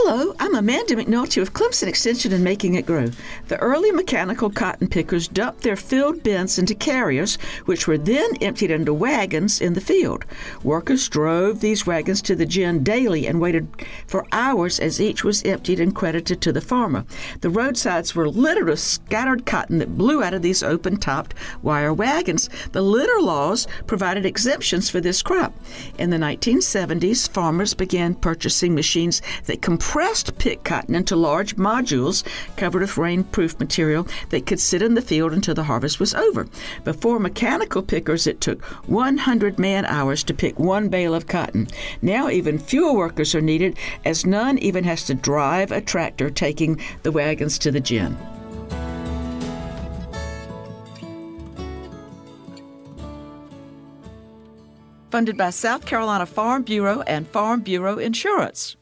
Hello, I'm Amanda McNulty with Clemson Extension and Making It Grow. The early mechanical cotton pickers dumped their filled bins into carriers, which were then emptied into wagons in the field. Workers drove these wagons to the gin daily and waited for hours as each was emptied and credited to the farmer. The roadsides were littered with scattered cotton that blew out of these open topped wire wagons. The litter laws provided exemptions for this crop. In the 1970s, farmers began purchasing machines that compressed pick cotton into large modules covered with rainproof material that could sit in the field until the harvest was over. Before mechanical pickers, it took 100 man hours to pick one bale of cotton. Now, even fewer workers are needed, as none even has to drive a tractor taking the wagons to the gin. Funded by South Carolina Farm Bureau and Farm Bureau Insurance.